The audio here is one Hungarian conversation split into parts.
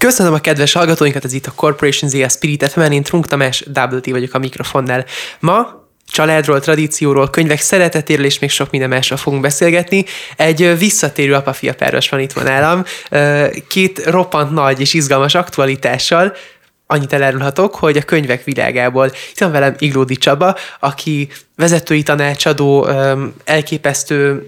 Köszönöm a kedves hallgatóinkat, ez itt a Corporation Z, a Spirit FM, én Trunk Tamás, Double T vagyok a mikrofonnál. Ma családról, tradícióról, könyvek szeretetéről és még sok minden másról fogunk beszélgetni. Egy visszatérő apa-fia páros van itt van nálam, két roppant nagy és izgalmas aktualitással, annyit elárulhatok, hogy a könyvek világából itt van velem Iglódi Csaba, aki vezetői tanácsadó, elképesztő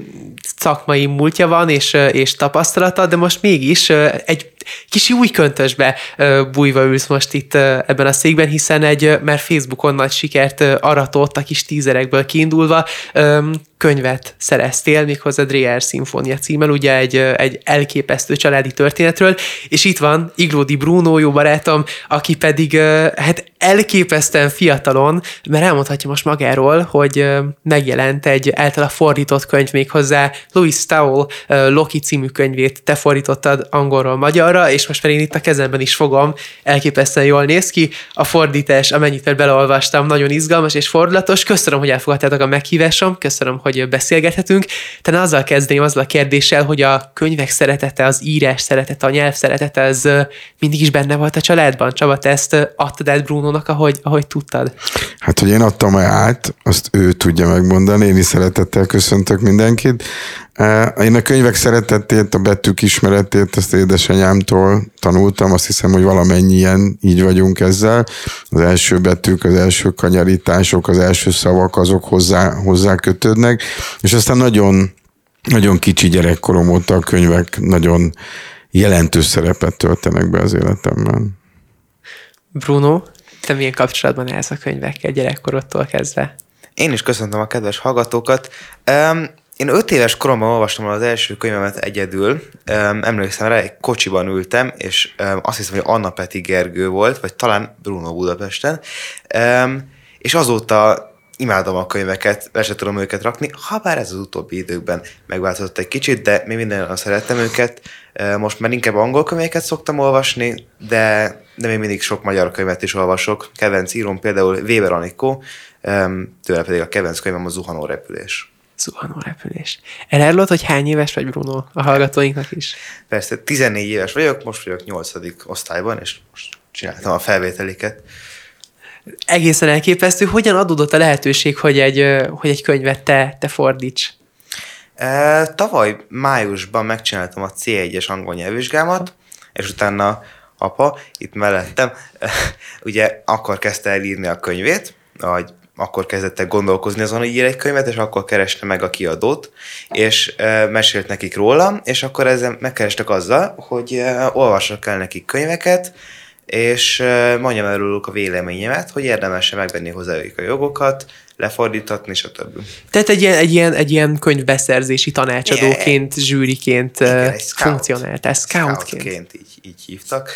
szakmai múltja van és, és tapasztalata, de most mégis egy kis új köntösbe bújva ülsz most itt ebben a székben, hiszen egy már Facebookon nagy sikert aratott a kis tízerekből kiindulva könyvet szereztél, méghozzá Dreyer Szimfónia címmel, ugye egy, egy elképesztő családi történetről, és itt van Iglódi Bruno, jó barátom, aki pedig hát elképesztően fiatalon, mert elmondhatja most magáról, hogy megjelent egy általa fordított könyv még hozzá, Louis Stowell Loki című könyvét te fordítottad angolról magyarra, és most már itt a kezemben is fogom, elképesztően jól néz ki. A fordítás, amennyit beleolvastam, nagyon izgalmas és fordulatos. Köszönöm, hogy elfogadtátok a meghívásom, köszönöm, hogy beszélgethetünk. Tehát azzal kezdeném, azzal a kérdéssel, hogy a könyvek szeretete, az írás szeretete, a nyelv szeretete, az mindig is benne volt a családban. Csaba, te ezt adtad át Bruno-nak, ahogy, ahogy tudtad? Hát, hogy én adtam át, azt ő tudja megmondani, én is szeretettel köszöntök mindenkit. Én a könyvek szeretetét, a betűk ismeretét, ezt édesanyámtól tanultam, azt hiszem, hogy valamennyien így vagyunk ezzel. Az első betűk, az első kanyarítások, az első szavak, azok hozzá, hozzá kötődnek, és aztán nagyon, nagyon kicsi gyerekkorom óta a könyvek nagyon jelentős szerepet töltenek be az életemben. Bruno, te milyen kapcsolatban állsz a könyvekkel gyerekkorodtól kezdve? Én is köszöntöm a kedves hallgatókat. Um, én öt éves koromban olvastam az első könyvemet egyedül. Um, emlékszem rá, egy kocsiban ültem, és um, azt hiszem, hogy Anna Peti Gergő volt, vagy talán Bruno Budapesten. Um, és azóta imádom a könyveket, be sem tudom őket rakni, ha bár ez az utóbbi időkben megváltozott egy kicsit, de még minden szerettem őket. Most már inkább angol könyveket szoktam olvasni, de, de még mindig sok magyar könyvet is olvasok. Kedvenc írom például Weber Anikó, tőle pedig a kedvenc könyvem a Zuhanó repülés. Zuhanó repülés. Elárulod, hogy hány éves vagy, Bruno, a hallgatóinknak is? Persze, 14 éves vagyok, most vagyok 8. osztályban, és most csináltam a felvételiket egészen elképesztő. Hogyan adódott a lehetőség, hogy egy, hogy egy könyvet te, te fordíts? Tavaly májusban megcsináltam a C1-es angol nyelvvizsgámat, és utána apa itt mellettem, ugye akkor kezdte el írni a könyvét, vagy akkor kezdett el gondolkozni azon, hogy ír egy könyvet, és akkor kereste meg a kiadót, és e, mesélt nekik róla, és akkor ezzel megkerestek azzal, hogy e, olvassak el nekik könyveket, és mondjam el a véleményemet, hogy érdemes-e megvenni hozzájuk a jogokat, lefordítatni, stb. Tehát egy ilyen, egy ilyen, egy ilyen könyvbeszerzési tanácsadóként, yeah. zsűriként Igen, funkcionáltál, scoutként. scoutként így, így hívtak.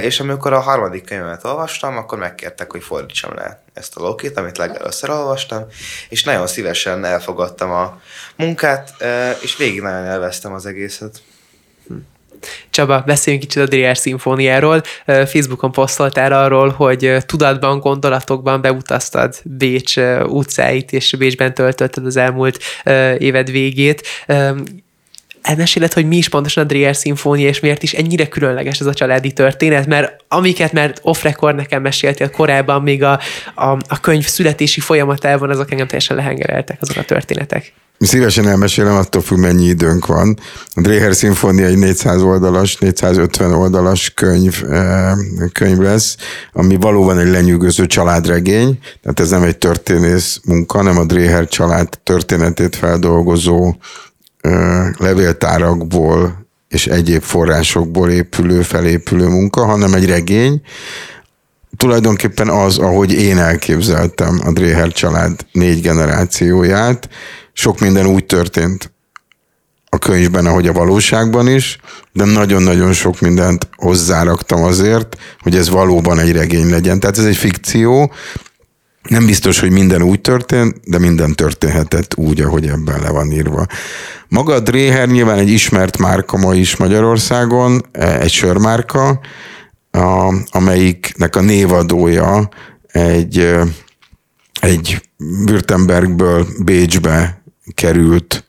És amikor a harmadik könyvemet olvastam, akkor megkértek, hogy fordítsam le ezt a Lokit, amit legelőször olvastam, és nagyon szívesen elfogadtam a munkát, és végig nagyon elvesztem az egészet. Csaba, beszéljünk kicsit a Drier szimfóniáról. Facebookon posztoltál arról, hogy tudatban, gondolatokban beutaztad Bécs utcáit, és Bécsben töltötted az elmúlt éved végét elmeséled, hogy mi is pontosan a Dreyer szimfónia, és miért is ennyire különleges ez a családi történet, mert amiket már off-record nekem meséltél korábban, még a, a, a könyv születési folyamatában, azok engem teljesen lehengereltek, azok a történetek. Szívesen elmesélem, attól függ, mennyi időnk van. A Dreher szimfónia egy 400 oldalas, 450 oldalas könyv, eh, könyv lesz, ami valóban egy lenyűgöző családregény, tehát ez nem egy történész munka, hanem a Dreher család történetét feldolgozó levéltárakból és egyéb forrásokból épülő, felépülő munka, hanem egy regény, tulajdonképpen az, ahogy én elképzeltem a Dréher család négy generációját, sok minden úgy történt a könyvben, ahogy a valóságban is, de nagyon-nagyon sok mindent hozzáraktam azért, hogy ez valóban egy regény legyen. Tehát ez egy fikció, nem biztos, hogy minden úgy történt, de minden történhetett úgy, ahogy ebben le van írva. Maga a Dréher nyilván egy ismert márka ma is Magyarországon, e, egy sörmárka, a, amelyiknek a névadója egy, e, egy Württembergből Bécsbe került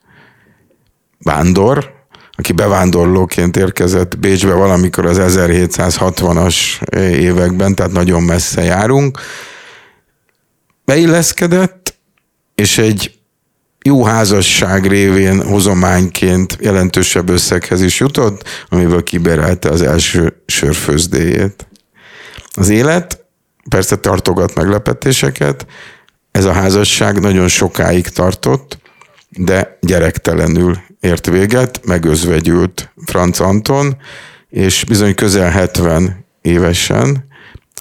vándor, aki bevándorlóként érkezett Bécsbe valamikor az 1760-as években, tehát nagyon messze járunk, beilleszkedett, és egy jó házasság révén hozományként jelentősebb összeghez is jutott, amiből kiberelte az első sörfőzdéjét. Az élet persze tartogat meglepetéseket, ez a házasság nagyon sokáig tartott, de gyerektelenül ért véget, megözvegyült Franz Anton, és bizony közel 70 évesen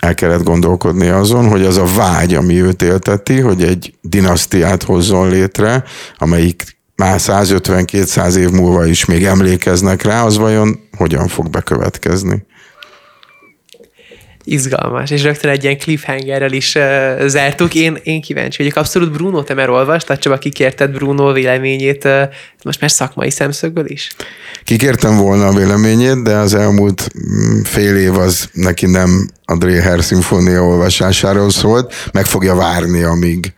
el kellett gondolkodni azon, hogy az a vágy, ami őt élteti, hogy egy dinasztiát hozzon létre, amelyik már 150-200 év múlva is még emlékeznek rá, az vajon hogyan fog bekövetkezni? Izgalmas, és rögtön egy ilyen cliffhangerrel is uh, zártuk. Én, én kíváncsi vagyok. Abszolút Bruno, te már olvastad, csak kikérted Bruno véleményét, uh, most már szakmai szemszögből is? Kikértem volna a véleményét, de az elmúlt mm, fél év az neki nem a Dreher szimfónia olvasásáról szólt, meg fogja várni, amíg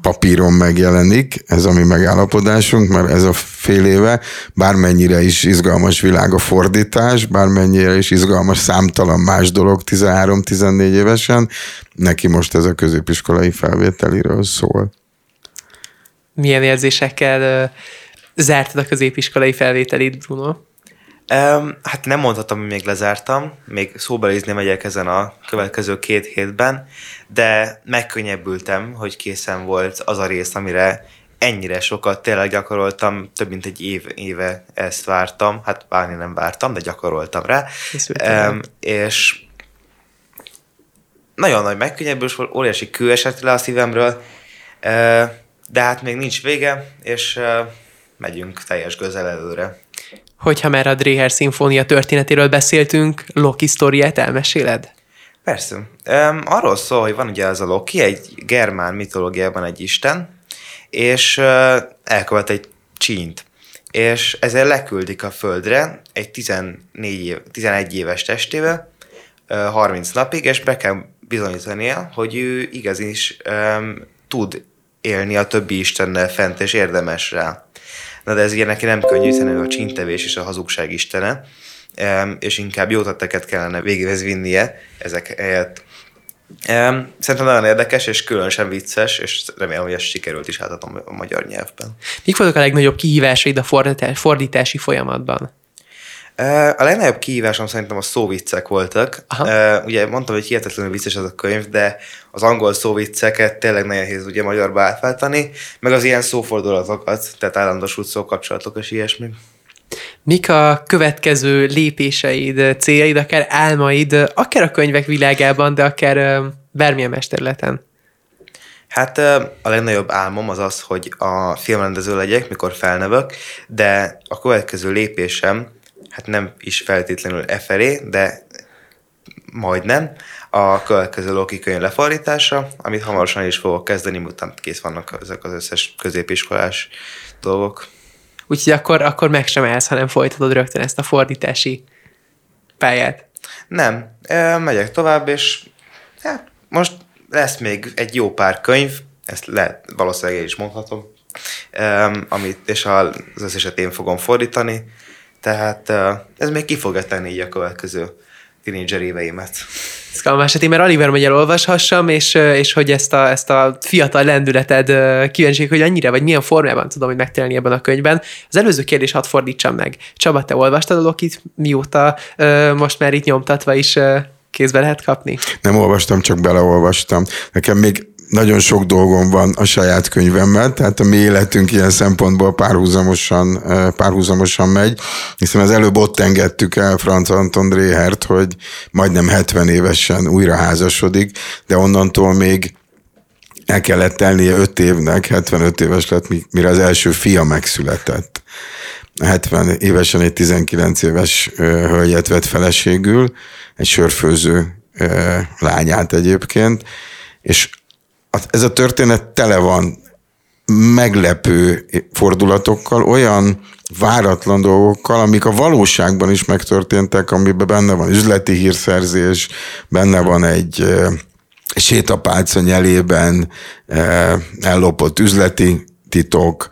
papíron megjelenik, ez a mi megállapodásunk, mert ez a fél éve, bármennyire is izgalmas világ a fordítás, bármennyire is izgalmas számtalan más dolog 13-14 évesen, neki most ez a középiskolai felvételiről szól. Milyen érzésekkel zártad a középiskolai felvételit, Bruno? Um, hát nem mondhatom, hogy még lezártam, még szóbelizni megyek ezen a következő két hétben, de megkönnyebbültem, hogy készen volt az a rész, amire ennyire sokat tényleg gyakoroltam, több mint egy év, éve ezt vártam, hát várni nem vártam, de gyakoroltam rá. Um, és nagyon nagy megkönnyebbülés volt, óriási kő esett le a szívemről, uh, de hát még nincs vége, és uh, megyünk teljes gözel előre. Hogyha már a Dreher szimfónia történetéről beszéltünk, Loki sztoriát elmeséled? Persze. Um, arról szól, hogy van ugye ez a Loki, egy germán mitológiában egy isten, és uh, elkövet egy csínt. És ezért leküldik a földre egy 14 év, 11 éves testével, uh, 30 napig, és be kell bizonyítania, hogy ő igaz is um, tud élni a többi istennel fent, és érdemes rá. Na de ez ugye neki nem könnyű, hiszen ő a csintevés és a hazugság istene, és inkább jó tetteket kellene végéhez vinnie ezek helyett. Szerintem nagyon érdekes és különösen vicces, és remélem, hogy ez sikerült is átadom a magyar nyelvben. Mik voltak a legnagyobb kihívásaid a fordítási folyamatban? A legnagyobb kihívásom szerintem a szóviccek voltak. Aha. Ugye mondtam, hogy hihetetlenül vicces ez a könyv, de az angol szóvicceket tényleg nehéz ugye magyarba átváltani, meg az ilyen szófordulatokat, tehát állandósult szókapcsolatok és ilyesmi. Mik a következő lépéseid, céljaid, akár álmaid, akár a könyvek világában, de akár bármilyen mesterleten? Hát a legnagyobb álmom az az, hogy a filmrendező legyek, mikor felnövök, de a következő lépésem hát nem is feltétlenül e felé, de majdnem, a következő Loki könyv lefordítása, amit hamarosan is fogok kezdeni, miután kész vannak ezek az összes középiskolás dolgok. Úgyhogy akkor, akkor meg sem állsz, hanem folytatod rögtön ezt a fordítási pályát. Nem, megyek tovább, és hát most lesz még egy jó pár könyv, ezt lehet, valószínűleg is mondhatom, amit, és az összeset én fogom fordítani, tehát ez még ki fogja tenni így a következő tínédzser éveimet. Izgalmas, hát én már Oliver megy olvashassam, és, és hogy ezt a, ezt a fiatal lendületed kíváncsi, hogy annyira, vagy milyen formában tudom, hogy megtelni ebben a könyvben. Az előző kérdés hadd fordítsam meg. Csaba, te olvastad a Lokit, mióta most már itt nyomtatva is kézbe lehet kapni? Nem olvastam, csak beleolvastam. Nekem még nagyon sok dolgom van a saját könyvemmel, tehát a mi életünk ilyen szempontból párhuzamosan, párhuzamosan megy, hiszen az előbb ott engedtük el Franz Anton Dréhert, hogy majdnem 70 évesen újra házasodik, de onnantól még el kellett telnie 5 évnek, 75 éves lett, mire az első fia megszületett. 70 évesen egy 19 éves hölgyet vett feleségül, egy sörfőző lányát egyébként, és ez a történet tele van meglepő fordulatokkal, olyan váratlan dolgokkal, amik a valóságban is megtörténtek, amiben benne van üzleti hírszerzés, benne van egy sétapálca nyelében ellopott üzleti titok,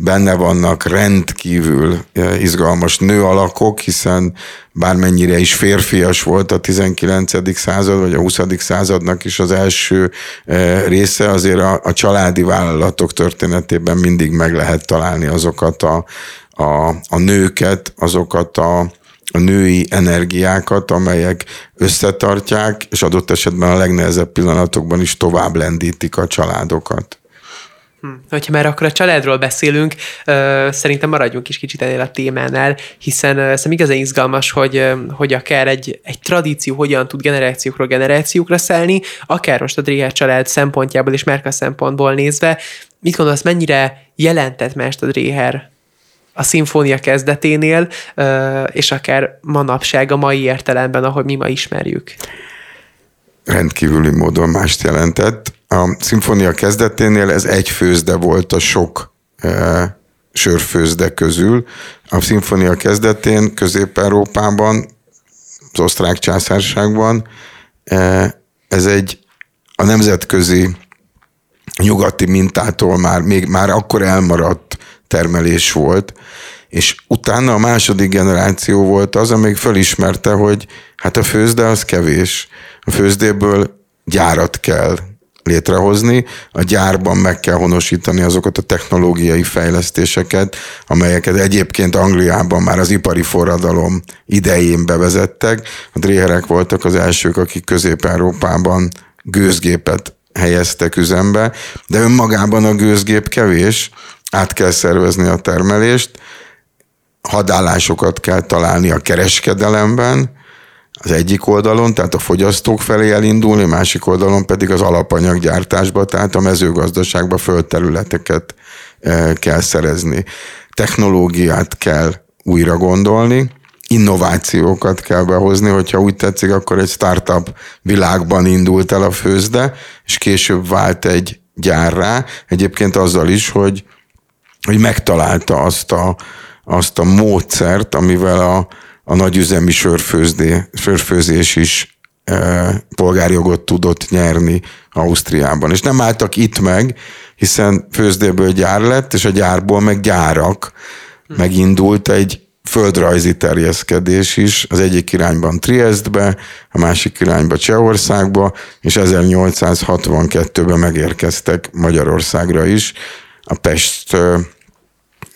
benne vannak rendkívül izgalmas nő alakok, hiszen bármennyire is férfias volt a 19. század, vagy a 20. századnak is az első része, azért a, a családi vállalatok történetében mindig meg lehet találni azokat a, a, a nőket, azokat a, a női energiákat, amelyek összetartják, és adott esetben a legnehezebb pillanatokban is tovább lendítik a családokat. Hm. Hogyha már akkor a családról beszélünk, szerintem maradjunk is kicsit ennél a témánál, hiszen szerintem igazán izgalmas, hogy, hogy akár egy, egy tradíció hogyan tud generációkról generációkra szállni, akár most a Dréher család szempontjából és Merka szempontból nézve, mit gondolsz, mennyire jelentett most a Dréher a szimfónia kezdeténél, és akár manapság a mai értelemben, ahogy mi ma ismerjük? Rendkívüli módon mást jelentett. A szimfónia kezdeténél ez egy főzde volt a sok e, sörfőzde közül. A szimfónia kezdetén Közép-Európában, az osztrák császárságban e, ez egy a nemzetközi nyugati mintától már, még már akkor elmaradt termelés volt, és utána a második generáció volt az, amelyik felismerte, hogy hát a főzde az kevés. A főzdéből gyárat kell létrehozni, a gyárban meg kell honosítani azokat a technológiai fejlesztéseket, amelyeket egyébként Angliában már az ipari forradalom idején bevezettek. A dréherek voltak az elsők, akik Közép-Európában gőzgépet helyeztek üzembe, de önmagában a gőzgép kevés, át kell szervezni a termelést, hadállásokat kell találni a kereskedelemben, az egyik oldalon, tehát a fogyasztók felé elindulni, másik oldalon pedig az alapanyaggyártásba, tehát a mezőgazdaságba földterületeket e, kell szerezni. Technológiát kell újra gondolni, innovációkat kell behozni, hogyha úgy tetszik, akkor egy startup világban indult el a főzde, és később vált egy gyárrá, egyébként azzal is, hogy hogy megtalálta azt a, azt a módszert, amivel a, a nagyüzemi sörfőzdé, sörfőzés is e, polgárjogot tudott nyerni Ausztriában. És nem álltak itt meg, hiszen főzdéből gyár lett, és a gyárból meg gyárak. Megindult egy földrajzi terjeszkedés is, az egyik irányban Triestbe, a másik irányba Csehországba, és 1862-ben megérkeztek Magyarországra is. A Pest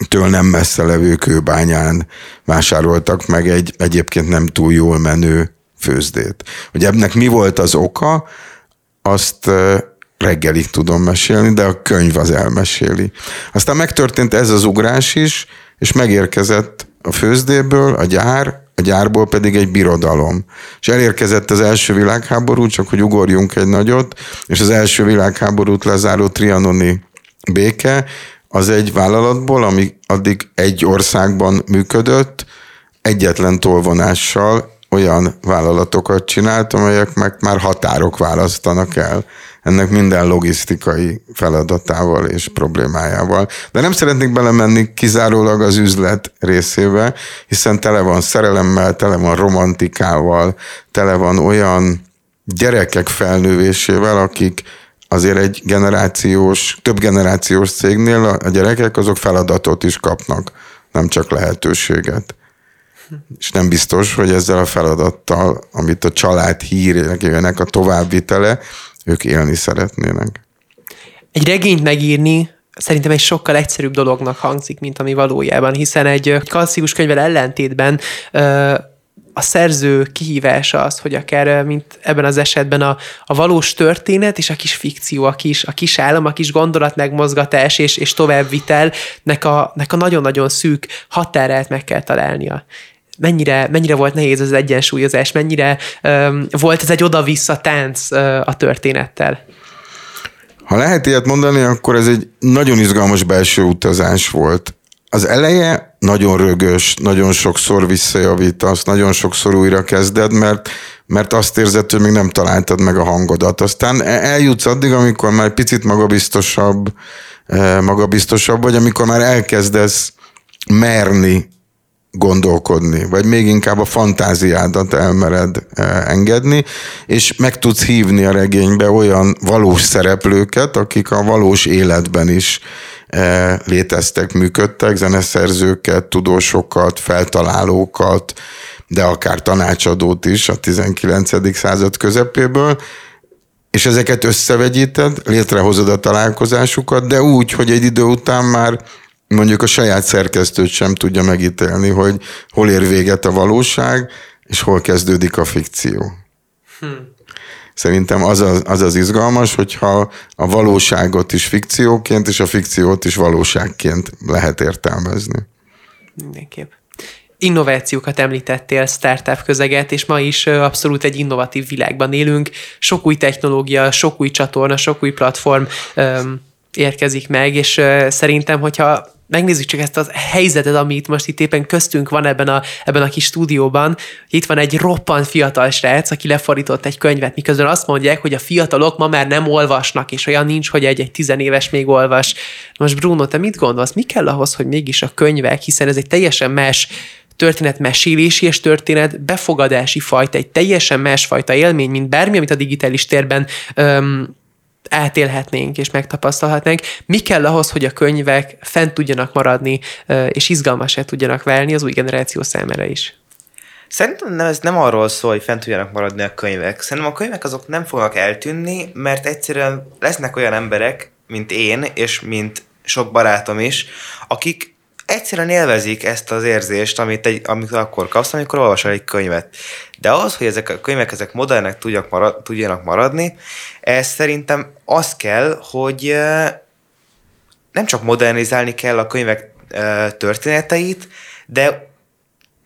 től nem messze levő kőbányán vásároltak meg egy egyébként nem túl jól menő főzdét. Hogy ennek mi volt az oka, azt reggelig tudom mesélni, de a könyv az elmeséli. Aztán megtörtént ez az ugrás is, és megérkezett a főzdéből a gyár, a gyárból pedig egy birodalom. És elérkezett az első világháború, csak hogy ugorjunk egy nagyot, és az első világháborút lezáró trianoni béke, az egy vállalatból, ami addig egy országban működött, egyetlen tolvonással olyan vállalatokat csinált, amelyek meg már határok választanak el. Ennek minden logisztikai feladatával és problémájával. De nem szeretnék belemenni kizárólag az üzlet részébe, hiszen tele van szerelemmel, tele van romantikával, tele van olyan gyerekek felnővésével, akik azért egy generációs, több generációs cégnél a gyerekek azok feladatot is kapnak, nem csak lehetőséget. És nem biztos, hogy ezzel a feladattal, amit a család hírének a továbbvitele, ők élni szeretnének. Egy regényt megírni szerintem egy sokkal egyszerűbb dolognak hangzik, mint ami valójában, hiszen egy klasszikus könyvvel ellentétben a szerző kihívása az, hogy akár, mint ebben az esetben a, a valós történet és a kis fikció, a kis, a kis állam, a kis gondolat megmozgatás és, és továbbvitelnek a, nek a nagyon-nagyon szűk határát meg kell találnia mennyire, mennyire volt nehéz az egyensúlyozás, mennyire um, volt ez egy oda-vissza tánc uh, a történettel? Ha lehet ilyet mondani, akkor ez egy nagyon izgalmas belső utazás volt. Az eleje nagyon rögös, nagyon sokszor visszajavítasz, nagyon sokszor újra kezded, mert, mert azt érzed, hogy még nem találtad meg a hangodat. Aztán e- eljutsz addig, amikor már picit magabiztosabb, e, magabiztosabb vagy, amikor már elkezdesz merni gondolkodni, vagy még inkább a fantáziádat elmered e, engedni, és meg tudsz hívni a regénybe olyan valós szereplőket, akik a valós életben is léteztek, működtek, zeneszerzőket, tudósokat, feltalálókat, de akár tanácsadót is a 19. század közepéből, és ezeket összevegyíted, létrehozod a találkozásukat, de úgy, hogy egy idő után már mondjuk a saját szerkesztőt sem tudja megítélni, hogy hol ér véget a valóság, és hol kezdődik a fikció. Hmm. Szerintem az az, az az izgalmas, hogyha a valóságot is fikcióként, és a fikciót is valóságként lehet értelmezni. Mindenképp innovációkat említettél, startup közeget, és ma is abszolút egy innovatív világban élünk. Sok új technológia, sok új csatorna, sok új platform um, érkezik meg, és uh, szerintem, hogyha megnézzük csak ezt a helyzetet, ami itt most itt éppen köztünk van ebben a, ebben a kis stúdióban. Itt van egy roppant fiatal srác, aki lefordított egy könyvet, miközben azt mondják, hogy a fiatalok ma már nem olvasnak, és olyan nincs, hogy egy-egy tizenéves még olvas. Most Bruno, te mit gondolsz? Mi kell ahhoz, hogy mégis a könyvek, hiszen ez egy teljesen más történetmesélési és történet befogadási fajta, egy teljesen másfajta élmény, mint bármi, amit a digitális térben öm, átélhetnénk és megtapasztalhatnánk. Mi kell ahhoz, hogy a könyvek fent tudjanak maradni, és izgalmasát tudjanak válni az új generáció számára is? Szerintem nem, ez nem arról szól, hogy fent tudjanak maradni a könyvek. Szerintem a könyvek azok nem fognak eltűnni, mert egyszerűen lesznek olyan emberek, mint én, és mint sok barátom is, akik egyszerűen élvezik ezt az érzést, amit, egy, amit akkor kapsz, amikor olvasol egy könyvet. De az, hogy ezek a könyvek ezek modernek tudjak marad, tudjanak maradni, ez szerintem az kell, hogy nem csak modernizálni kell a könyvek történeteit, de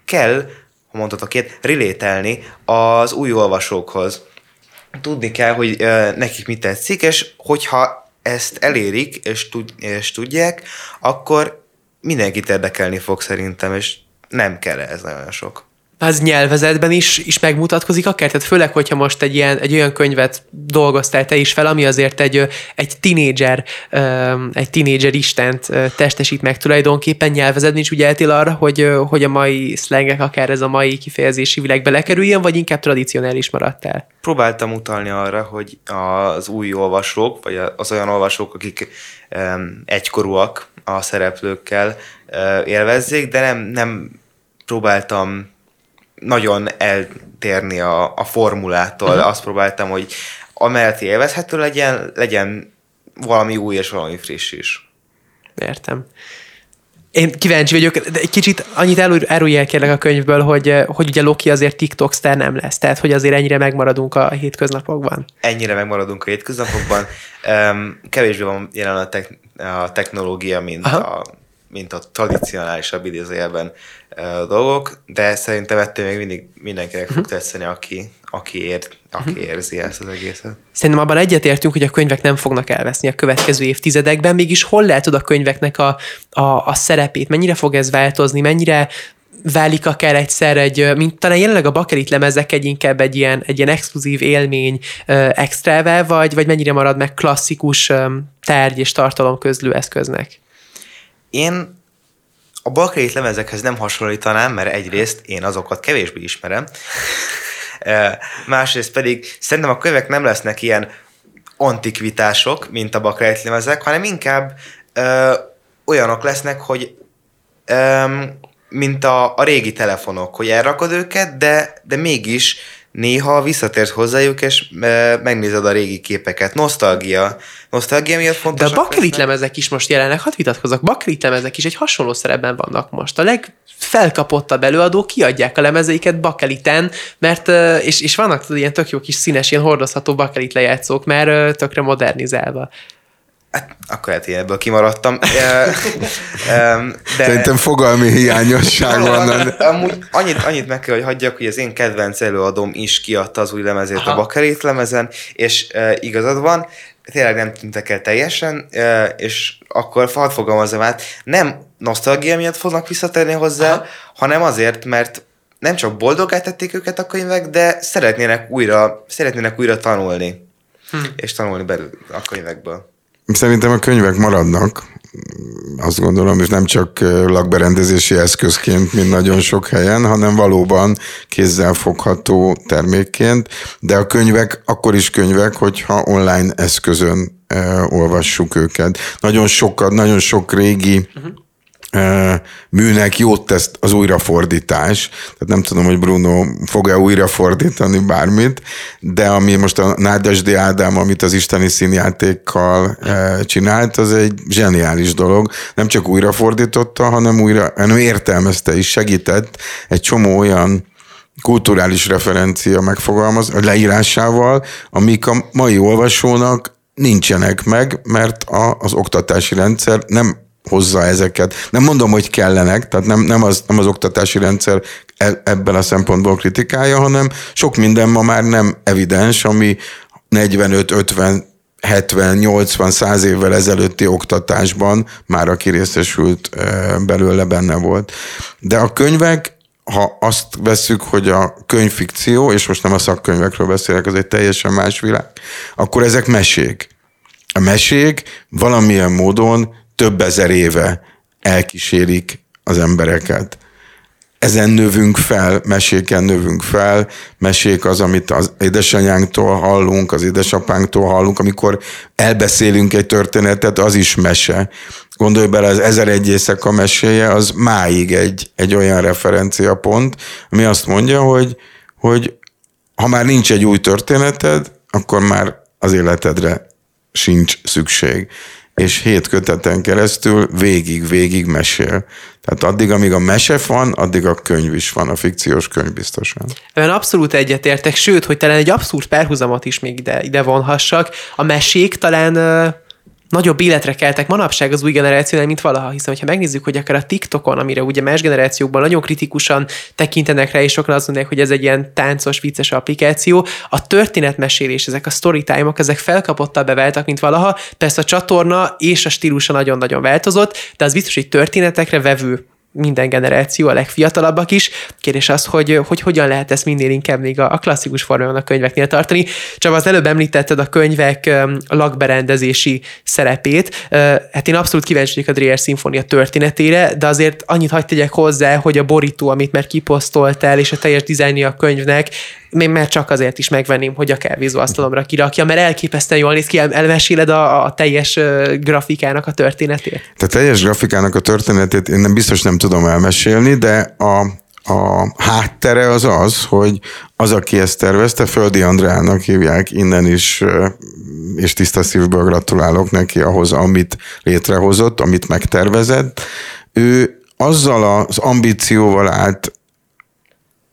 kell, ha mondhatok ilyet, relételni az új olvasókhoz. Tudni kell, hogy nekik mit tetszik, és hogyha ezt elérik, és, tud, és tudják, akkor mindenkit érdekelni fog szerintem, és nem kell ez nagyon sok az nyelvezetben is, is megmutatkozik akár, tehát főleg, hogyha most egy, ilyen, egy olyan könyvet dolgoztál te is fel, ami azért egy, egy tinédzser, egy tinédzser istent testesít meg tulajdonképpen nyelvezetben is ugye eltél arra, hogy, hogy a mai szlengek, akár ez a mai kifejezési világ belekerüljön, vagy inkább tradicionális maradtál? Próbáltam utalni arra, hogy az új olvasók, vagy az olyan olvasók, akik egykorúak a szereplőkkel élvezzék, de nem, nem próbáltam nagyon eltérni a, a formulától. Uh-huh. Azt próbáltam, hogy amellett élvezhető legyen, legyen valami új és valami friss is. Értem. Én kíváncsi vagyok, de egy kicsit annyit árulj el kérlek a könyvből, hogy, hogy ugye Loki azért TikTok sztár nem lesz, tehát hogy azért ennyire megmaradunk a hétköznapokban. Ennyire megmaradunk a hétköznapokban. Um, kevésbé van jelen a, tek- a technológia, mint Aha. a mint a tradicionálisabb idézőjelben dolgok, de szerintem ettől még mindig mindenkinek fog mhm. tetszeni, aki, aki, ér, aki mhm. érzi ezt az egészet. Szerintem abban egyetértünk, hogy a könyvek nem fognak elveszni a következő évtizedekben, mégis hol látod a könyveknek a, a, a szerepét, mennyire fog ez változni, mennyire válik akár egyszer egy, mint talán jelenleg a bakelit lemezek egy inkább egy ilyen, egy ilyen exkluzív élmény extrával, vagy, vagy mennyire marad meg klasszikus tárgy és tartalom közlő eszköznek? Én a bakelit lemezekhez nem hasonlítanám, mert egyrészt én azokat kevésbé ismerem, másrészt pedig szerintem a könyvek nem lesznek ilyen antikvitások, mint a bakelit lemezek, hanem inkább ö, olyanok lesznek, hogy ö, mint a, a régi telefonok, hogy elrakod őket, de, de mégis néha visszatérsz hozzájuk, és e, megnézed a régi képeket. Nosztalgia. Nosztalgia miatt fontos. De a bakrit lemezek is most jelennek, hadd vitatkozok, bakrit lemezek is egy hasonló szerepben vannak most. A legfelkapottabb előadók kiadják a lemezeiket bakeliten, mert, és, és vannak ilyen tök jó kis színes, ilyen hordozható bakelit lejátszók, mert tökre modernizálva. Hát, akkor lehet, hogy ebből kimaradtam. De... Szerintem fogalmi hiányosság van. Amúgy annyit, annyit meg kell, hogy hagyjak, hogy az én kedvenc előadóm is kiadta az új lemezét Aha. a Bakerét lemezen, és e, igazad van, tényleg nem tűntek el teljesen, e, és akkor hadd fogalmazom át, nem nosztalgia miatt fognak visszatérni hozzá, Aha. hanem azért, mert nem csak boldogát tették őket a könyvek, de szeretnének újra, szeretnének újra tanulni. Hm. És tanulni belül a könyvekből. Szerintem a könyvek maradnak, azt gondolom, és nem csak lakberendezési eszközként, mint nagyon sok helyen, hanem valóban kézzelfogható termékként, de a könyvek akkor is könyvek, hogyha online eszközön olvassuk őket. Nagyon sokat, nagyon sok régi uh-huh műnek jót tesz az újrafordítás. Tehát nem tudom, hogy Bruno fog-e újrafordítani bármit, de ami most a Nádasdi Ádám, amit az isteni színjátékkal csinált, az egy zseniális dolog. Nem csak újrafordította, hanem újra, hanem értelmezte is, segített egy csomó olyan kulturális referencia megfogalmaz, a leírásával, amik a mai olvasónak nincsenek meg, mert a, az oktatási rendszer nem hozza ezeket. Nem mondom, hogy kellenek, tehát nem, nem, az, nem az oktatási rendszer e, ebben a szempontból kritikája, hanem sok minden ma már nem evidens, ami 45, 50, 70, 80, 100 évvel ezelőtti oktatásban már aki részesült e, belőle benne volt. De a könyvek, ha azt veszük, hogy a könyvfikció, és most nem a szakkönyvekről beszélek, az egy teljesen más világ, akkor ezek mesék. A mesék valamilyen módon több ezer éve elkísérik az embereket. Ezen növünk fel, meséken növünk fel, mesék az, amit az édesanyánktól hallunk, az édesapánktól hallunk, amikor elbeszélünk egy történetet, az is mese. Gondolj bele, az ezer egy éjszaka meséje, az máig egy, egy olyan referenciapont, ami azt mondja, hogy, hogy ha már nincs egy új történeted, akkor már az életedre sincs szükség és hét köteten keresztül végig-végig mesél. Tehát addig, amíg a mese van, addig a könyv is van, a fikciós könyv biztosan. Ebben abszolút egyetértek, sőt, hogy talán egy abszurd perhuzamot is még ide, ide vonhassak. A mesék talán nagyobb életre keltek manapság az új generációnál, mint valaha, hiszen ha megnézzük, hogy akár a TikTokon, amire ugye más generációkban nagyon kritikusan tekintenek rá, és sokan azt mondják, hogy ez egy ilyen táncos, vicces applikáció, a történetmesélés, ezek a storytime-ok, ezek felkapottabbá váltak, mint valaha. Persze a csatorna és a stílusa nagyon-nagyon változott, de az biztos, hogy történetekre vevő minden generáció, a legfiatalabbak is. Kérdés az, hogy, hogy hogyan lehet ezt minél inkább még a, klasszikus formában a könyveknél tartani. Csak az előbb említetted a könyvek lakberendezési szerepét. Hát én abszolút kíváncsi vagyok a Dreyer Szimfónia történetére, de azért annyit hagyd tegyek hozzá, hogy a borító, amit már kiposztoltál, és a teljes dizájnja a könyvnek, még már csak azért is megvenném, hogy a kávézóasztalomra kirakja, mert elképesztően jól néz ki, elmeséled a, a teljes grafikának a történetét. A teljes grafikának a történetét én nem biztos nem tudom elmesélni, de a, a háttere az az, hogy az, aki ezt tervezte, Földi Andrának hívják, innen is, és tiszta szívből gratulálok neki ahhoz, amit létrehozott, amit megtervezett. Ő azzal az ambícióval állt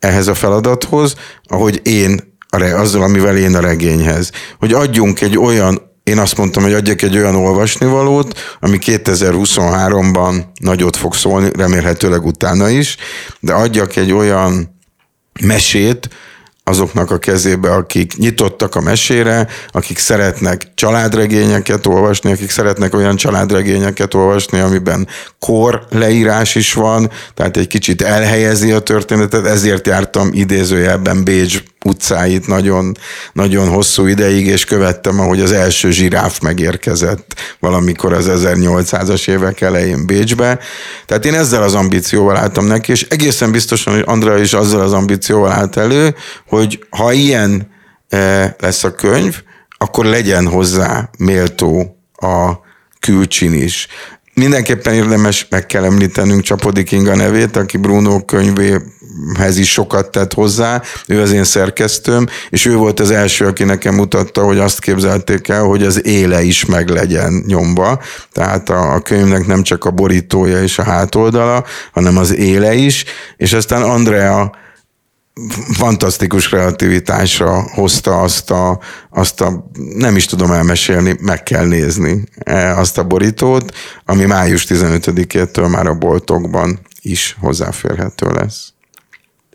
ehhez a feladathoz, ahogy én, azzal, amivel én a regényhez. Hogy adjunk egy olyan, én azt mondtam, hogy adjak egy olyan olvasnivalót, ami 2023-ban nagyot fog szólni, remélhetőleg utána is, de adjak egy olyan mesét, azoknak a kezébe, akik nyitottak a mesére, akik szeretnek családregényeket olvasni, akik szeretnek olyan családregényeket olvasni, amiben kor leírás is van, tehát egy kicsit elhelyezi a történetet, ezért jártam idézőjelben Bécs utcáit nagyon, nagyon hosszú ideig, és követtem, ahogy az első zsiráf megérkezett valamikor az 1800-as évek elején Bécsbe. Tehát én ezzel az ambícióval álltam neki, és egészen biztosan, Andrea is azzal az ambícióval állt elő, hogy ha ilyen e, lesz a könyv, akkor legyen hozzá méltó a külcsin is. Mindenképpen érdemes, meg kell említenünk Csapodik Inga nevét, aki Bruno könyvéhez is sokat tett hozzá, ő az én szerkesztőm, és ő volt az első, aki nekem mutatta, hogy azt képzelték el, hogy az éle is meg legyen nyomva, tehát a, a könyvnek nem csak a borítója és a hátoldala, hanem az éle is, és aztán Andrea fantasztikus kreativitásra hozta azt a, azt a, nem is tudom elmesélni, meg kell nézni e, azt a borítót, ami május 15-től már a boltokban is hozzáférhető lesz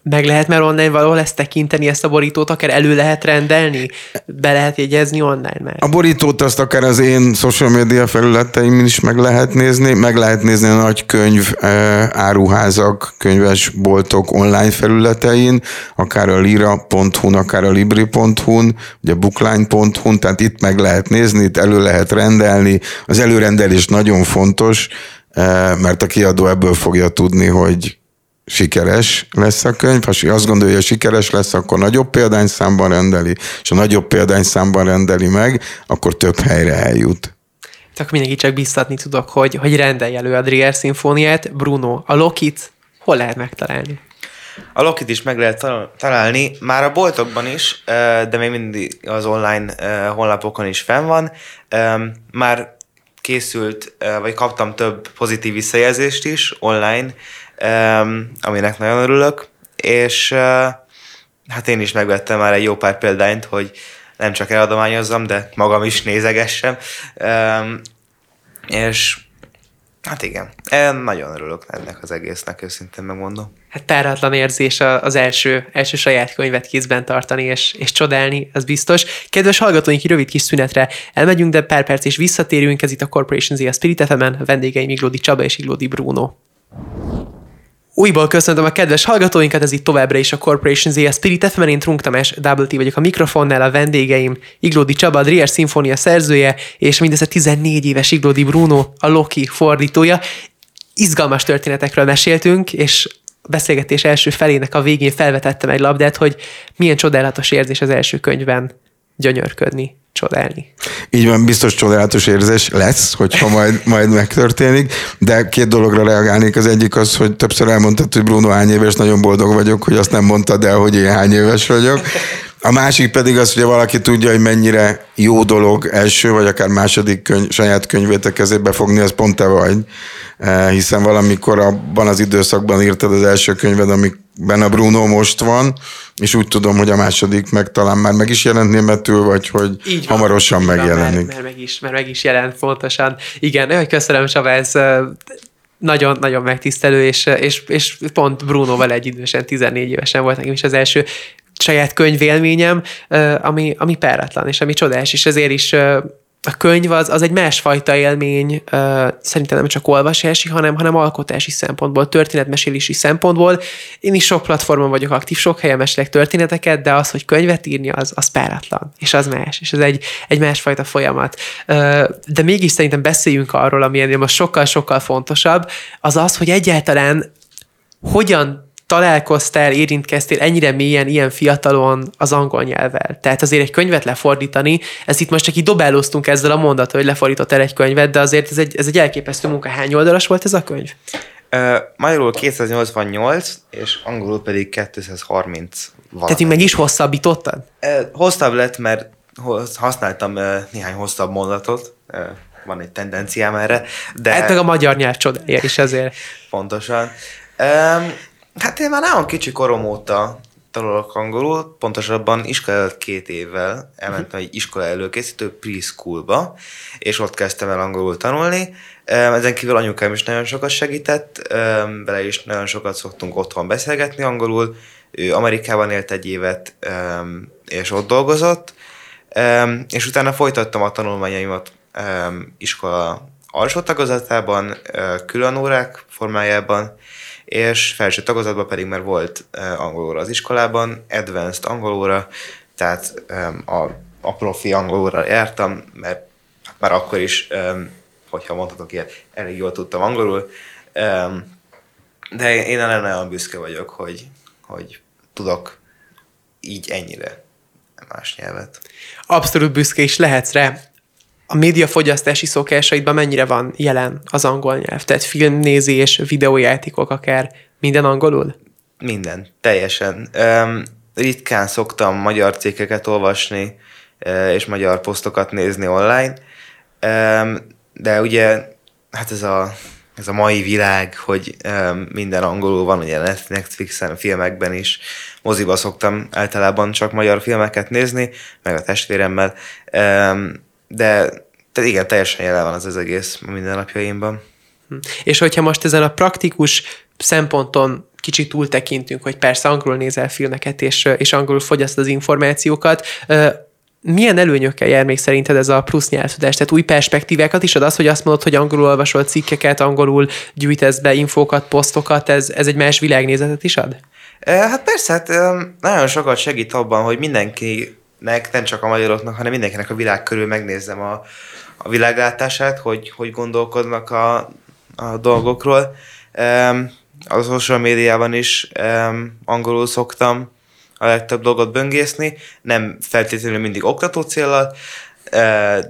meg lehet már online valahol ezt tekinteni, ezt a borítót akár elő lehet rendelni? Be lehet jegyezni online már? A borítót azt akár az én social media felületeimin is meg lehet nézni, meg lehet nézni a nagy könyv eh, áruházak, könyvesboltok online felületein, akár a lira.hu-n, akár a libri.hu-n, ugye bookline.hu-n, tehát itt meg lehet nézni, itt elő lehet rendelni. Az előrendelés nagyon fontos, eh, mert a kiadó ebből fogja tudni, hogy sikeres lesz a könyv, ha azt gondolja, hogy sikeres lesz, akkor nagyobb példányszámban rendeli, és a nagyobb példányszámban rendeli meg, akkor több helyre eljut. Csak mindenki csak biztatni tudok, hogy, hogy rendelj elő a Drier szimfóniát. Bruno, a Lokit hol lehet megtalálni? A Lokit is meg lehet találni, már a boltokban is, de még mindig az online honlapokon is fenn van. Már készült, vagy kaptam több pozitív visszajelzést is online, aminek nagyon örülök, és hát én is megvettem már egy jó pár példányt, hogy nem csak eladományozzam, de magam is nézegessem. És hát igen, én nagyon örülök ennek az egésznek, őszintén megmondom. Hát páratlan érzés az első, első saját könyvet kézben tartani és, és csodálni, az biztos. Kedves hallgatóink, rövid kis szünetre elmegyünk, de pár perc és visszatérünk. Ez itt a Corporation Z a Spirit FM-en, a vendégeim Iglódi Csaba és Iglódi Bruno. Újból köszöntöm a kedves hallgatóinkat, ez itt továbbra is a Corporation Z, a Spirit FM, én Trunk Tamás, Double vagyok a mikrofonnál, a vendégeim Iglódi Csaba, a Drier Sinfonia szerzője, és mindez a 14 éves Iglódi Bruno, a Loki fordítója. Izgalmas történetekről meséltünk, és beszélgetés első felének a végén felvetettem egy labdát, hogy milyen csodálatos érzés az első könyvben gyönyörködni csodálni. Így van, biztos csodálatos érzés lesz, hogyha majd, majd megtörténik, de két dologra reagálnék. Az egyik az, hogy többször elmondtad, hogy Bruno hány éves, nagyon boldog vagyok, hogy azt nem mondtad el, hogy én hány éves vagyok. A másik pedig az, hogy valaki tudja, hogy mennyire jó dolog első, vagy akár második könyv, saját könyvét a kezébe fogni, az pont te vagy. Eh, hiszen valamikor abban az időszakban írtad az első könyved, amikben a Bruno most van, és úgy tudom, hogy a második meg talán már meg is jelent németül, vagy hogy így van, hamarosan így megjelenik. Van, mert, mert, meg is, mert meg is jelent fontosan. Igen, köszönöm Csaba, ez nagyon-nagyon megtisztelő, és, és, és pont Brunoval egy idősen, 14 évesen volt nekem is az első saját könyvélményem, ami, ami páratlan, és ami csodás, és ezért is a könyv az, az egy másfajta élmény, szerintem nem csak olvasási, hanem, hanem alkotási szempontból, történetmesélési szempontból. Én is sok platformon vagyok aktív, sok helyen mesélek történeteket, de az, hogy könyvet írni, az, az páratlan, és az más, és ez egy, egy másfajta folyamat. De mégis szerintem beszéljünk arról, ami ennél most sokkal-sokkal fontosabb, az az, hogy egyáltalán hogyan találkoztál, érintkeztél ennyire mélyen, ilyen fiatalon az angol nyelvvel. Tehát azért egy könyvet lefordítani, ez itt most csak így dobálóztunk ezzel a mondat, hogy lefordítottál egy könyvet, de azért ez egy, ez egy elképesztő munka. Hány oldalas volt ez a könyv? Uh, magyarul 288, és angolul pedig 230 valami. Tehát így meg is hosszabbítottad? Uh, hosszabb lett, mert használtam uh, néhány hosszabb mondatot, uh, van egy tendenciám erre. De... Hát meg a magyar nyelv csodája is ezért. Pontosan. Um, Hát én már nagyon kicsi korom óta tanulok angolul, pontosabban iskola előtt két évvel elmentem egy iskola előkészítő preschoolba, és ott kezdtem el angolul tanulni. Ezen kívül anyukám is nagyon sokat segített, vele is nagyon sokat szoktunk otthon beszélgetni angolul. Ő Amerikában élt egy évet, és ott dolgozott, és utána folytattam a tanulmányaimat iskola alsó tagozatában, külön órák formájában, és felső tagozatban pedig már volt angolóra az iskolában, advanced angolóra, tehát a, a profi angolóra jártam, mert már akkor is, hogyha mondhatok ilyet, elég jól tudtam angolul, de én ellen nagyon büszke vagyok, hogy, hogy tudok így ennyire más nyelvet. Abszolút büszke is lehetsz rá a médiafogyasztási szokásaidban mennyire van jelen az angol nyelv? Tehát filmnézés, videójátékok akár, minden angolul? Minden, teljesen. Um, ritkán szoktam magyar cikkeket olvasni, és magyar posztokat nézni online, um, de ugye, hát ez a, ez a mai világ, hogy um, minden angolul van, ugye Netflixen, filmekben is, moziba szoktam általában csak magyar filmeket nézni, meg a testvéremmel, um, de tehát igen, teljesen jelen van az az egész a mindennapjaimban. Hm. És hogyha most ezen a praktikus szemponton kicsit túl tekintünk, hogy persze angolul nézel filmeket, és, és angolul fogyaszt az információkat, milyen előnyökkel jár még szerinted ez a plusz nyelvtudás? Tehát új perspektívákat is ad az, hogy azt mondod, hogy angolul olvasol cikkeket, angolul gyűjtesz be infókat, posztokat, ez, ez egy más világnézetet is ad? Hát persze, hát nagyon sokat segít abban, hogy mindenki nek, nem csak a magyaroknak, hanem mindenkinek a világ körül megnézzem a, a világlátását, hogy hogy gondolkodnak a, a dolgokról. a social médiában is um, angolul szoktam a legtöbb dolgot böngészni, nem feltétlenül mindig oktató célral,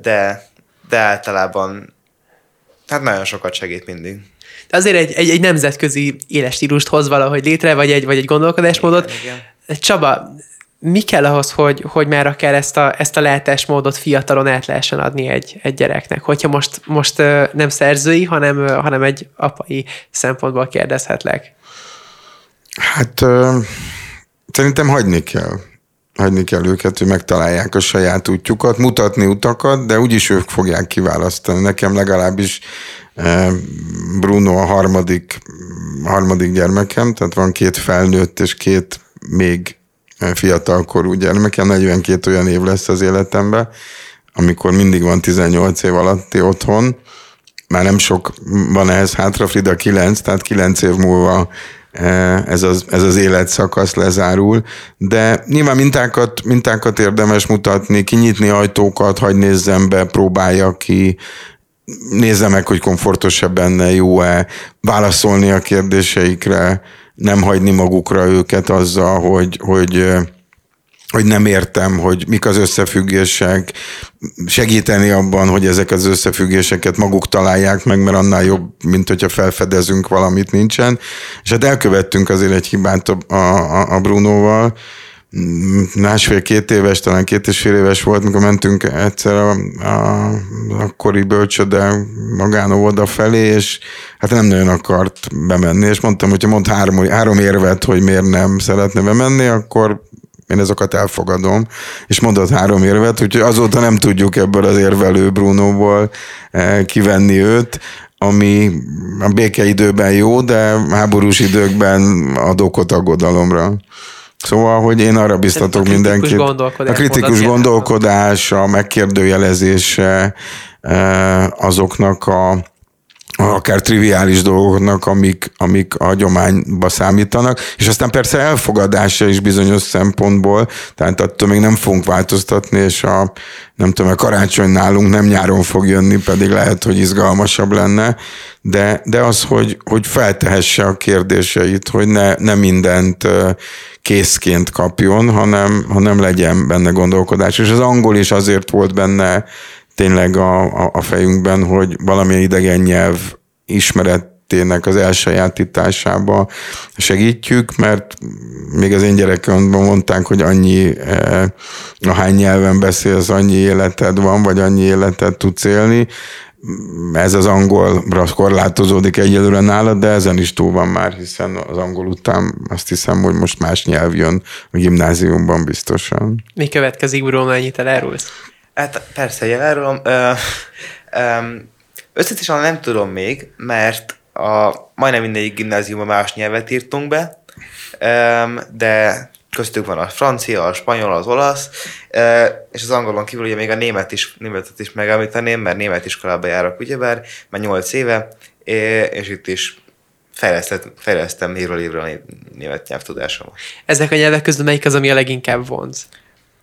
de, de általában hát nagyon sokat segít mindig. De azért egy, egy, egy nemzetközi éles stílust hoz valahogy létre, vagy egy, vagy egy gondolkodásmódot. Igen, igen. Csaba, mi kell ahhoz, hogy, hogy már akár ezt a, ezt a lehetésmódot fiatalon át lehessen adni egy, egy gyereknek? Hogyha most, most nem szerzői, hanem, hanem egy apai szempontból kérdezhetlek. Hát szerintem hagyni kell. Hagyni kell őket, hogy megtalálják a saját útjukat, mutatni utakat, de úgyis ők fogják kiválasztani. Nekem legalábbis Bruno a harmadik, harmadik gyermekem, tehát van két felnőtt és két még fiatalkorú gyermekem, 42 olyan év lesz az életemben, amikor mindig van 18 év alatti otthon, már nem sok van ehhez hátra, Frida 9, tehát 9 év múlva ez az, ez az életszakasz lezárul, de nyilván mintákat, mintákat érdemes mutatni, kinyitni ajtókat, hagy nézzem be, próbálja ki, nézze meg, hogy komfortosabb benne, jó-e, válaszolni a kérdéseikre, nem hagyni magukra őket azzal, hogy, hogy hogy nem értem, hogy mik az összefüggések, segíteni abban, hogy ezek az összefüggéseket maguk találják meg, mert annál jobb, mint hogyha felfedezünk valamit nincsen. És hát elkövettünk azért egy hibát a, a, a Brunoval, másfél-két éves, talán két és fél éves volt, mikor mentünk egyszer a, a akkori bölcsöde magánóvoda felé, és hát nem nagyon akart bemenni, és mondtam, hogyha mond három, három érvet, hogy miért nem szeretne bemenni, akkor én ezeket elfogadom, és mondott három érvet, úgyhogy azóta nem tudjuk ebből az érvelő Brunóból eh, kivenni őt, ami a békeidőben jó, de háborús időkben ad okot aggodalomra. Szóval, hogy én arra biztatok a mindenkit. A kritikus gondolkodás, a megkérdőjelezése eh, azoknak a akár triviális dolgoknak, amik, amik a hagyományba számítanak, és aztán persze elfogadása is bizonyos szempontból, tehát attól még nem fogunk változtatni, és a, nem tudom, a karácsony nálunk nem nyáron fog jönni, pedig lehet, hogy izgalmasabb lenne, de, de az, hogy, hogy feltehesse a kérdéseit, hogy ne, ne mindent készként kapjon, hanem, hanem legyen benne gondolkodás. És az angol is azért volt benne tényleg a, a, a fejünkben, hogy valamilyen idegen nyelv ismeretének az elsajátításába segítjük, mert még az én gyerekomban mondták, hogy annyi, eh, ahány nyelven beszélsz, annyi életed van, vagy annyi életed tudsz élni. Ez az angolra korlátozódik egyelőre nálad, de ezen is túl van már, hiszen az angol után azt hiszem, hogy most más nyelv jön a gimnáziumban biztosan. Mi következik, Bruno, mennyit elárulsz? Hát persze, elárulom. Összesen nem tudom még, mert a majdnem mindegyik gimnáziumban más nyelvet írtunk be, de köztük van a francia, a spanyol, az olasz, és az angolon kívül ugye még a német is, németet is megemlíteném, mert német iskolába járok ugyebár, már 8 éve, és itt is fejlesztem évről évről a német nyelvtudásomat. Ezek a nyelvek közül melyik az, ami a leginkább vonz?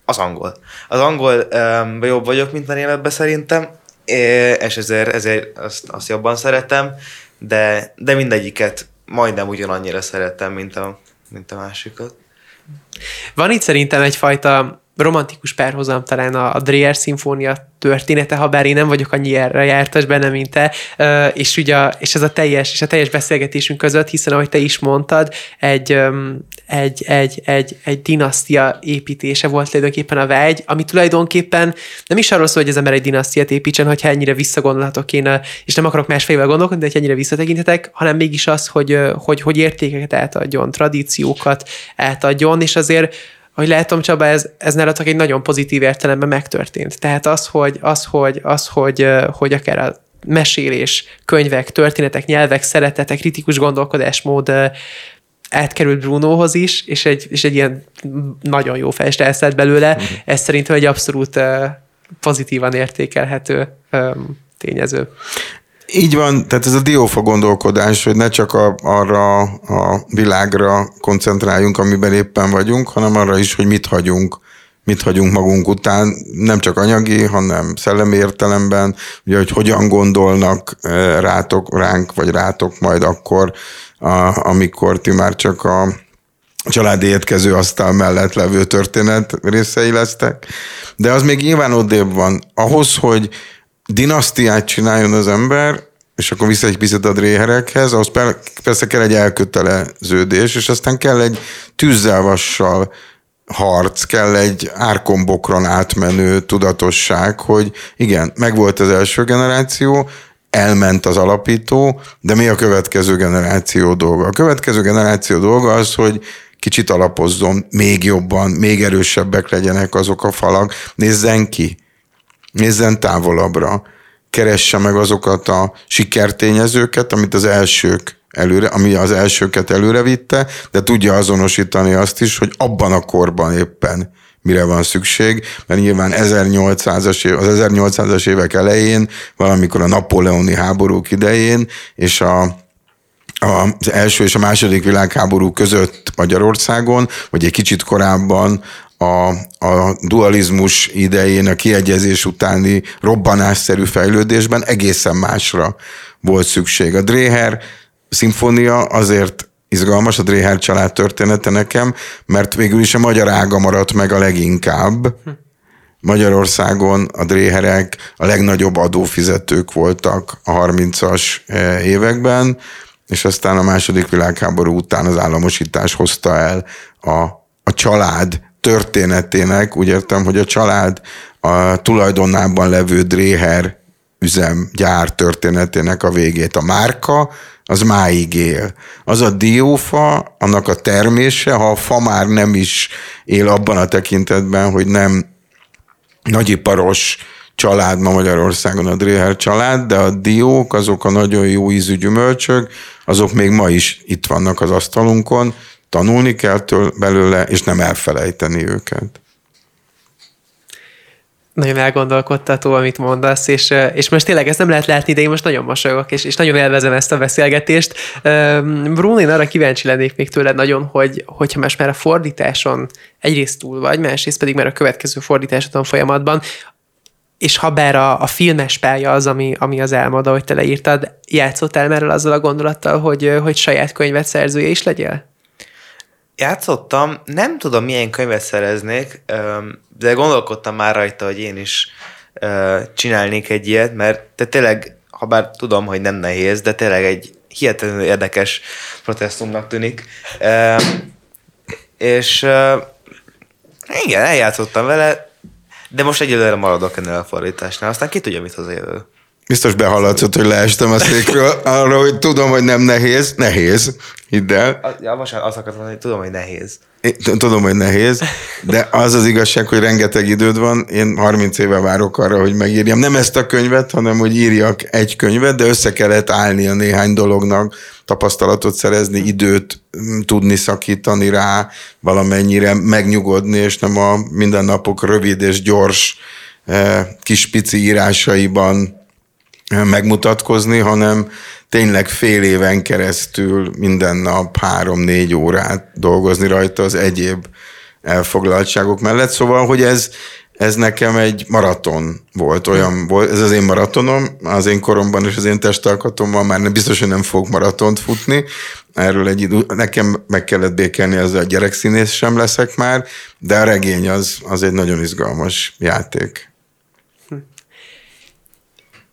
Az angol. Az angol um, jobb vagyok, mint a németben szerintem, és ezért, ezért azt, azt jobban szeretem, de, de mindegyiket majdnem ugyanannyira szeretem, mint a, mint a másikat. Van itt szerintem egyfajta romantikus párhuzam talán a, a Dreyer szimfónia története, ha bár én nem vagyok annyi erre jártas benne, mint te, és, ugye, és ez a teljes, és a teljes beszélgetésünk között, hiszen ahogy te is mondtad, egy, egy, egy, egy, egy dinasztia építése volt tulajdonképpen a vágy, ami tulajdonképpen nem is arról szól, hogy az ember egy dinasztiát építsen, hogyha ennyire visszagondolhatok én, és nem akarok másfélevel gondolkodni, de hogy ennyire visszatekintetek, hanem mégis az, hogy, hogy, hogy értékeket átadjon, tradíciókat átadjon, és azért hogy látom, Csaba, ez, ez nálatok egy nagyon pozitív értelemben megtörtént. Tehát az, hogy, az, hogy, az, hogy, hogy akár a mesélés, könyvek, történetek, nyelvek, szeretetek, kritikus gondolkodásmód átkerült Brunohoz is, és egy, és egy ilyen nagyon jó fest elszállt belőle. Uh-huh. Ez szerintem egy abszolút pozitívan értékelhető tényező. Így van, tehát ez a diófa gondolkodás, hogy ne csak a, arra a világra koncentráljunk, amiben éppen vagyunk, hanem arra is, hogy mit hagyunk mit hagyunk magunk után, nem csak anyagi, hanem szellemi értelemben, ugye, hogy hogyan gondolnak rátok, ránk, vagy rátok majd akkor, a, amikor ti már csak a családi étkező asztal mellett levő történet részei lesztek. De az még nyilván odébb van. Ahhoz, hogy dinasztiát csináljon az ember, és akkor vissza egy picit a dréherekhez, ahhoz persze kell egy elköteleződés, és aztán kell egy tűzzelvassal harc, kell egy árkombokron átmenő tudatosság, hogy igen, megvolt az első generáció, elment az alapító, de mi a következő generáció dolga? A következő generáció dolga az, hogy kicsit alapozzon, még jobban, még erősebbek legyenek azok a falak, nézzen ki, nézzen távolabbra, keresse meg azokat a sikertényezőket, amit az elsők előre, ami az elsőket előre vitte, de tudja azonosítani azt is, hogy abban a korban éppen mire van szükség, mert nyilván 1800-as év, az 1800-as évek elején, valamikor a napóleoni háborúk idején, és a az első és a második világháború között Magyarországon, vagy egy kicsit korábban a, a dualizmus idején, a kiegyezés utáni robbanásszerű fejlődésben egészen másra volt szükség. A Dréher szimfónia azért izgalmas, a Dréher család története nekem, mert végül is a magyar ága maradt meg a leginkább. Magyarországon a dréherek a legnagyobb adófizetők voltak a 30-as eh, években, és aztán a második világháború után az államosítás hozta el a, a család történetének, úgy értem, hogy a család a tulajdonában levő Dréher üzem, gyár történetének a végét. A márka az máig él. Az a diófa, annak a termése, ha a fa már nem is él abban a tekintetben, hogy nem nagyiparos család ma Magyarországon a Dréher család, de a diók, azok a nagyon jó ízű gyümölcsök, azok még ma is itt vannak az asztalunkon, tanulni kell től belőle, és nem elfelejteni őket nagyon elgondolkodtató, amit mondasz, és, és most tényleg ezt nem lehet látni, de én most nagyon mosolyogok, és, és nagyon élvezem ezt a beszélgetést. Bruno, én arra kíváncsi lennék még tőled nagyon, hogy, hogyha most már a fordításon egyrészt túl vagy, másrészt pedig már a következő fordításodon folyamatban, és ha bár a, a filmes pálya az, ami, ami az álmod, ahogy te leírtad, játszottál már azzal a gondolattal, hogy, hogy saját könyvet szerzője is legyél? Játszottam, nem tudom milyen könyvet szereznék, de gondolkodtam már rajta, hogy én is csinálnék egy ilyet, mert te tényleg, ha bár tudom, hogy nem nehéz, de tényleg egy hihetetlenül érdekes protestumnak tűnik. És igen, eljátszottam vele, de most egyelőre maradok ennél a fordításnál, aztán ki tudja, mit hoz jövő. Biztos behallatszott, hogy leestem a székről, arra, hogy tudom, hogy nem nehéz. Nehéz, hidd el. Ja, most azt akartam mondani, hogy tudom, hogy nehéz. Én tudom, hogy nehéz, de az az igazság, hogy rengeteg időd van. Én 30 éve várok arra, hogy megírjam. Nem ezt a könyvet, hanem hogy írjak egy könyvet, de össze kellett állni a néhány dolognak, tapasztalatot szerezni, időt mm, tudni szakítani rá, valamennyire megnyugodni, és nem a mindennapok rövid és gyors eh, kis pici írásaiban megmutatkozni, hanem tényleg fél éven keresztül minden nap három-négy órát dolgozni rajta az egyéb elfoglaltságok mellett. Szóval, hogy ez, ez nekem egy maraton volt, olyan volt, ez az én maratonom, az én koromban és az én testalkatomban már nem, biztos, hogy nem fogok maratont futni, erről egy idő, nekem meg kellett békelni, az a gyerekszínész sem leszek már, de a regény az, az egy nagyon izgalmas játék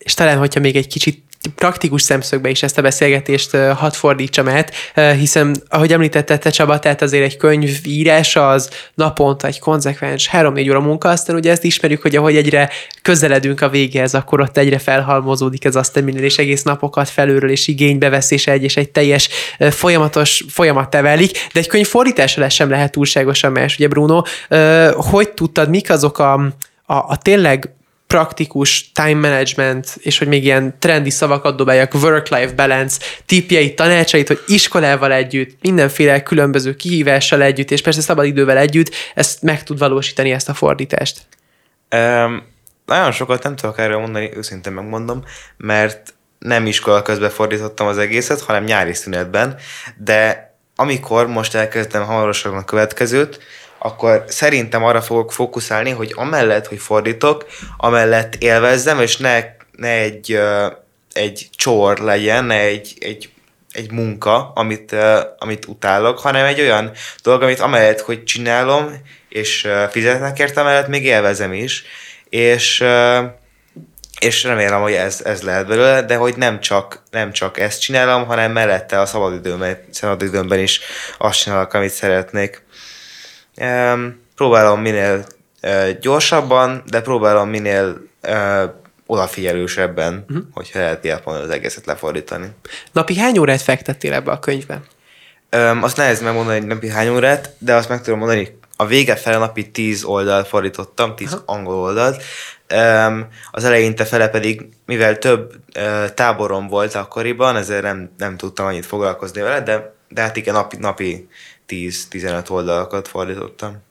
és talán, hogyha még egy kicsit praktikus szemszögbe is ezt a beszélgetést hadd fordítsam át, hiszen, ahogy említette te Csaba, tehát azért egy könyv írása az naponta egy konzekvens 3-4 óra munka, aztán ugye ezt ismerjük, hogy ahogy egyre közeledünk a végéhez, akkor ott egyre felhalmozódik ez azt minden, és egész napokat felülről és igénybe vesz, és egy, és egy teljes folyamatos folyamat tevelik, de egy könyv fordítása lesz sem lehet túlságosan más, ugye Bruno, hogy tudtad, mik azok a, a, a tényleg praktikus time management, és hogy még ilyen trendi szavakat dobáljak, work-life balance, tipjeit, tanácsait, hogy iskolával együtt, mindenféle különböző kihívással együtt, és persze szabadidővel együtt, ezt meg tud valósítani ezt a fordítást. Um, nagyon sokat nem tudok erről mondani, őszintén megmondom, mert nem iskola közben fordítottam az egészet, hanem nyári szünetben, de amikor most elkezdtem hamarosan a következőt, akkor szerintem arra fogok fókuszálni, hogy amellett, hogy fordítok, amellett élvezzem, és ne, ne egy, egy csor legyen, ne egy, egy egy munka, amit, amit utálok, hanem egy olyan dolog, amit amellett, hogy csinálom, és uh, fizetnek érte, amellett még élvezem is, és és remélem, hogy ez, ez lehet belőle, de hogy nem csak, nem csak ezt csinálom, hanem mellette a szabadidőmben, szabadidőmben is azt csinálok, amit szeretnék. Próbálom minél gyorsabban, de próbálom minél odafigyelősebben, uh-huh. hogyha lehet ilyet mondani, az egészet lefordítani. Napi hány órát fektettél ebbe a könyvbe? Um, azt nehéz megmondani, hogy napi hány órát, de azt meg tudom mondani, a vége fele napi 10 oldalt fordítottam, 10 Aha. angol oldalt. Um, az eleinte fele pedig, mivel több uh, táborom volt akkoriban, ezért nem, nem tudtam annyit foglalkozni vele, de, de hát igen, napi, napi 10-15 oldalakat fordítottam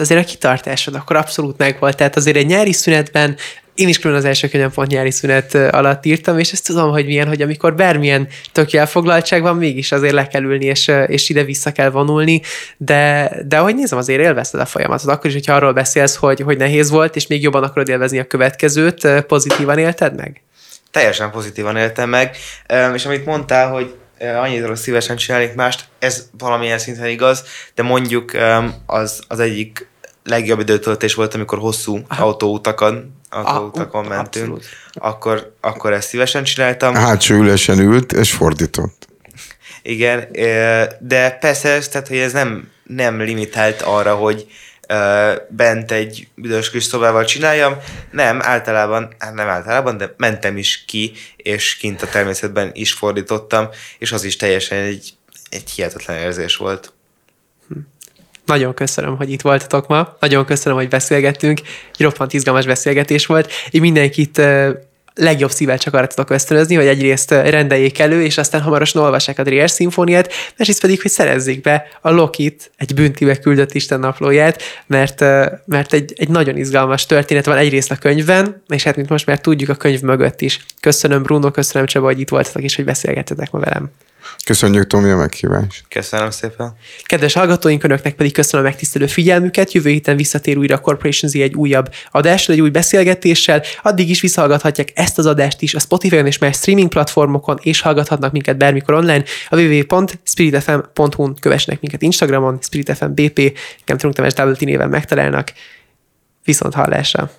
azért a kitartásod akkor abszolút megvolt. Tehát azért egy nyári szünetben én is külön az első könyvem pont nyári szünet alatt írtam, és ezt tudom, hogy milyen, hogy amikor bármilyen tök elfoglaltság van, mégis azért le kell ülni, és, és ide vissza kell vonulni, de, de ahogy nézem, azért élvezted a folyamatot. Akkor is, hogyha arról beszélsz, hogy, hogy nehéz volt, és még jobban akarod élvezni a következőt, pozitívan élted meg? Teljesen pozitívan éltem meg, és amit mondtál, hogy annyit szívesen csinálnék mást, ez valamilyen szinten igaz, de mondjuk az, az egyik legjobb időtöltés volt, amikor hosszú autóutakon, autóutakon ah, mentünk. Akkor, akkor ezt szívesen csináltam. Hátsó ülesen ült, és fordított. Igen, de persze, tehát, hogy ez nem, nem limitált arra, hogy bent egy büdös kis szobával csináljam. Nem, általában, hát nem általában, de mentem is ki, és kint a természetben is fordítottam, és az is teljesen egy, egy hihetetlen érzés volt. Nagyon köszönöm, hogy itt voltatok ma. Nagyon köszönöm, hogy beszélgettünk. Egy roppant izgalmas beszélgetés volt. Én mindenkit legjobb szívvel csak arra tudok ösztönözni, hogy egyrészt rendeljék elő, és aztán hamarosan olvassák a Drier szimfóniát, másrészt pedig, hogy szerezzék be a Lokit, egy büntibe küldött Isten naplóját, mert, mert egy, egy nagyon izgalmas történet van egyrészt a könyvben, és hát mint most már tudjuk a könyv mögött is. Köszönöm Bruno, köszönöm Csaba, hogy itt voltatok, és hogy beszélgettetek ma velem. Köszönjük, Tomi, a meghívást. Köszönöm szépen. Kedves hallgatóink, önöknek pedig köszönöm a megtisztelő figyelmüket. Jövő héten visszatér újra a Corporation Z egy újabb adással, egy új beszélgetéssel. Addig is visszahallgathatják ezt az adást is a Spotify-on és más streaming platformokon, és hallgathatnak minket bármikor online. A www.spiritfm.hu-n kövessenek minket Instagramon, SpiritFM BP, nekem Trunk Tamás néven megtalálnak. Viszont hallásra!